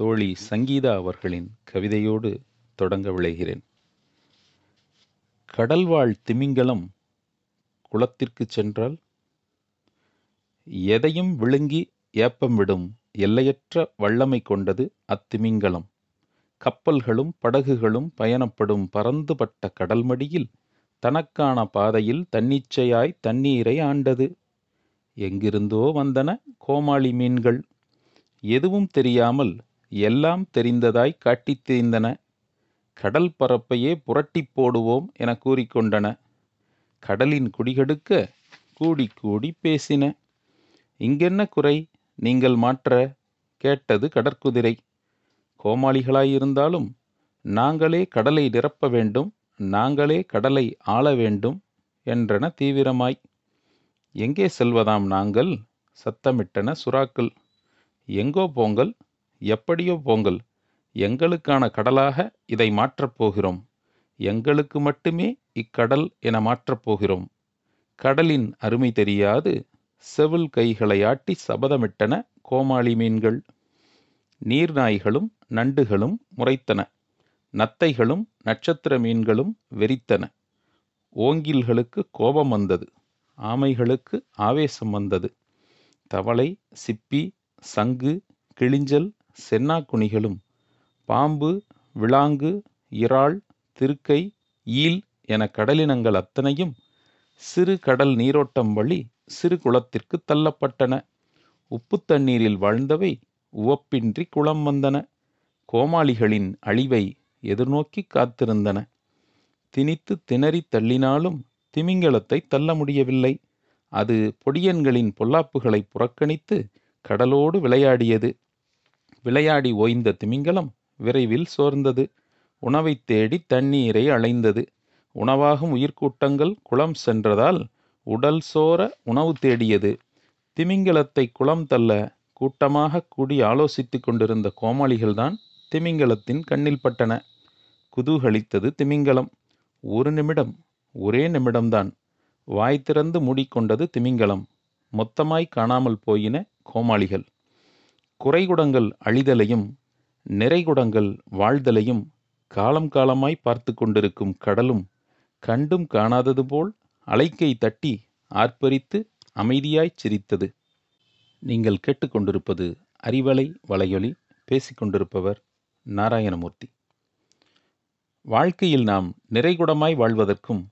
தோழி சங்கீதா அவர்களின் கவிதையோடு தொடங்க விளைகிறேன். கடல்வாழ் திமிங்கலம் குளத்திற்கு சென்றால் எதையும் விழுங்கி ஏப்பம் விடும் எல்லையற்ற வல்லமை கொண்டது அத்திமிங்கலம். கப்பல்களும் படகுகளும் பயணப்படும் பரந்துபட்ட கடல்மடியில் தனக்கான பாதையில் தன்னிச்சையாய் தண்ணீரை ஆண்டது. எங்கிருந்தோ வந்தன கோமாளி மீன்கள். எதுவும் தெரியாமல் எல்லாம் தெரிந்ததாய் காட்டித் திரிந்தன. கடல் பரப்பையே புரட்டிப் போடுவோம் என கூறிக்கொண்டன. கடலின் குடிகெடுக்க கூடி கூடி பேசின. இங்கென்ன குறை? நீங்கள் மாற்ற கேட்டது கடற்குதிரை. கோமாளிகளாயிருந்தாலும் நாங்களே கடலை நிரப்ப வேண்டும் நாங்களே கடலை ஆள வேண்டும் என்றன தீவிரமாய். எங்கே செல்வதாம் நாங்கள்? சத்தமிட்டன சுறாக்கள். எங்கோ போங்கள் எப்படியோ போங்கள். எங்களுக்கான கடலாக இதை மாற்றப் போகிறோம். எங்களுக்கு மட்டுமே இக்கடல் என மாற்றப் போகிறோம். கடலின் அருமை தெரியாது செவில் கைகளை ஆட்டி சபதமிட்டன கோமாளி மீன்கள். நீர்நாய்களும் நண்டுகளும் முறைத்தன. நத்தைகளும் நட்சத்திர மீன்களும் வெறித்தன. ஓங்கில்களுக்கு கோபம் வந்தது. ஆமைகளுக்கு ஆவேசம் வந்தது. தவளை சிப்பி சங்கு கிளிஞ்சல் சென்னாக்குனிகளும் பாம்பு விளாங்கு இறால் திருக்கை ஈல் என கடலினங்கள் அத்தனையும் சிறு கடல் நீரோட்டம் வழி சிறு குளத்திற்கு தள்ளப்பட்டன. உப்பு தண்ணீரில் வாழ்ந்தவை உவப்பின்றி குளம் வந்தன. கோமாளிகளின் அழிவை எதிர்நோக்கி காத்திருந்தன. திணித்து திணறி தள்ளினாலும் திமிங்கலத்தை தள்ள முடியவில்லை. அது பொடியன்களின் பொல்லாப்புகளை புறக்கணித்து கடலோடு விளையாடியது. விளையாடி ஓய்ந்த திமிங்கலம் விரைவில் சோர்ந்தது. உணவைத் தேடி தண்ணீரை அலைந்தது. உணவாகும் உயிர்க்கூட்டங்கள் குளம் சென்றதால் உடல் சோர உணவு தேடியது. திமிங்கலத்தை குளம் தள்ள கூட்டமாக கூடி ஆலோசித்துக் கொண்டிருந்த கோமாளிகள்தான் திமிங்கலத்தின் கண்ணில் பட்டன. குதூகலித்தது திமிங்கலம். ஒரு நிமிடம் ஒரே நிமிடம்தான். வாய் திறந்து மூடிக்கொண்டது திமிங்கலம். மொத்தமாய் காணாமல் போயின கோமாளிகள். குறைகுடங்கள் அழிதலையும் நிறைகுடங்கள் வாழ்தலையும் காலம் காலமாய் பார்த்து கொண்டிருக்கும் கடலும் கண்டும் காணாதது போல் அலைக்கை தட்டி ஆர்ப்பரித்து அமைதியாய்ச் சிரித்தது. நீங்கள் கேட்டுக்கொண்டிருப்பது அறிவலை வலையொலி. பேசிக்கொண்டிருப்பவர் நாராயணமூர்த்தி. வாழ்க்கையில் நாம் நிறைகுடமாய் வாழ்வதற்கும்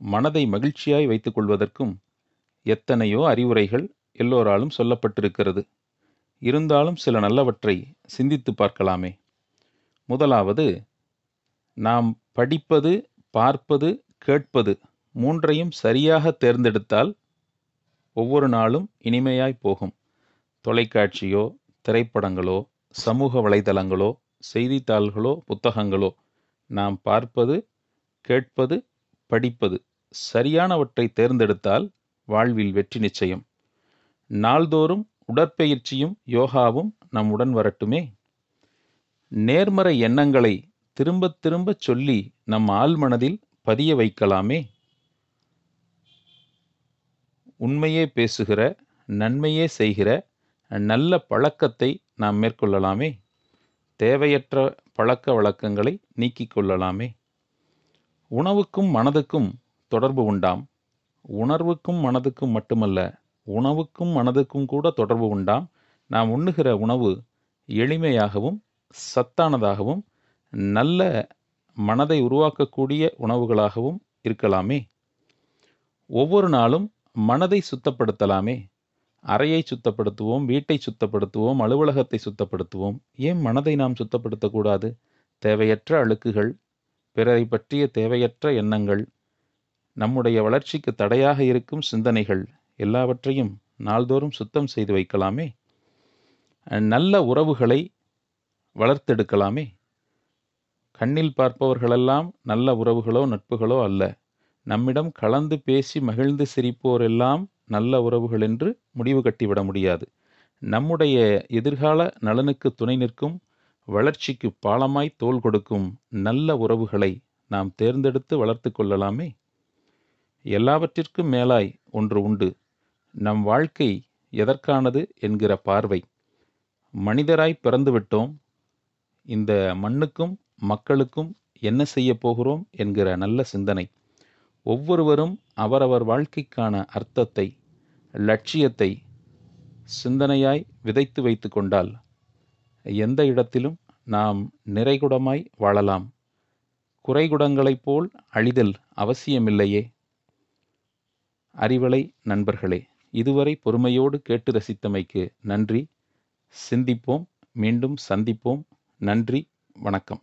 மனதை மகிழ்ச்சியாய் வைத்துக்கொள்வதற்கும் எத்தனையோ அறிவுரைகள் எல்லோராலும் சொல்லப்பட்டிருக்கிறது. இருந்தாலும் சில நல்லவற்றை சிந்தித்து பார்க்கலாமே. முதலாவது நாம் படிப்பது பார்ப்பது கேட்பது மூன்றையும் சரியாக தேர்ந்தெடுத்தால் ஒவ்வொரு நாளும் இனிமையாய் போகும். தொலைக்காட்சியோ திரைப்படங்களோ சமூக வலைதளங்களோ செய்தித்தாள்களோ புத்தகங்களோ நாம் பார்ப்பது கேட்பது படிப்பது சரியானவற்றை தேர்ந்தெடுத்தால் வாழ்வில் வெற்றி நிச்சயம். நாள்தோறும் உடற்பயிற்சியும் யோகாவும் நம்முடன் வரட்டுமே. நேர்மறை எண்ணங்களை திரும்பத் திரும்பச் சொல்லி நம் ஆழ்மனதில் பதிய வைக்கலாமே. உண்மையே பேசுகிற நன்மையே செய்கிற நல்ல பழக்கத்தை நாம் மேற்கொள்ளலாமே. தேவையற்ற பழக்க வழக்கங்களை நீக்கிக் கொள்ளலாமே. உணவுக்கும் மனதுக்கும் தொடர்பு உண்டாம். உணர்வுக்கும் மனதுக்கும் மட்டுமல்ல உணவுக்கும் மனதுக்கும் கூட தொடர்பு உண்டாம் நாம் உண்ணுகிற உணவு எளிமையாகவும் சத்தானதாகவும் நல்ல மனதை உருவாக்கக்கூடிய உணவுகளாகவும் இருக்கலாமே. ஒவ்வொரு நாளும் மனதை சுத்தப்படுத்தலாமே. அறையை சுத்தப்படுத்துவோம் வீட்டை சுத்தப்படுத்துவோம் அலுவலகத்தை சுத்தப்படுத்துவோம். ஏன் மனதை நாம் சுத்தப்படுத்தக்கூடாது? தேவையற்ற அழுக்குகள் பிறரை பற்றிய தேவையற்ற எண்ணங்கள் நம்முடைய வளர்ச்சிக்கு தடையாக இருக்கும் சிந்தனைகள் எல்லாவற்றையும் நாள்தோறும் சுத்தம் செய்து வைக்கலாமே? நல்ல உறவுகளை வளர்த்தெடுக்கலாமே? கண்ணில் பார்ப்பவர்களெல்லாம் நல்ல உறவுகளோ நட்புகளோ அல்ல. நம்மிடம் கலந்து பேசி மகிழ்ந்து சிரிப்போரெல்லாம் நல்ல உறவுகள் என்று முடிவு கட்டிவிட முடியாது. நம்முடைய எதிர்கால நலனுக்கு துணை நிற்கும் வளர்ச்சிக்கு பாலமாய் தோல் கொடுக்கும் நல்ல உறவுகளை நாம் தேர்ந்தெடுத்து வளர்த்து கொள்ளலாமே? எல்லாவற்றிற்கும் மேலாய் ஒன்று உண்டு. நம் வாழ்க்கை எதற்கானது என்கிற பார்வை. மனிதராய் பிறந்துவிட்டோம். இந்த மண்ணுக்கும் மக்களுக்கும் என்ன செய்ய போகிறோம் என்கிற நல்ல சிந்தனை. ஒவ்வொருவரும் அவரவர் வாழ்க்கைக்கான அர்த்தத்தை லட்சியத்தை சிந்தனையாய் விதைத்து வைத்து கொண்டால் எந்த இடத்திலும் நாம் நிறைகுடமாய் வாழலாம். குறைகுடங்களைப் போல் அழிதல் அவசியமில்லையே. அறிவலை நண்பர்களே இதுவரை பொறுமையோடு கேட்டு ரசித்தமைக்கு நன்றி. சிந்திப்போம் மீண்டும் சந்திப்போம். நன்றி வணக்கம்.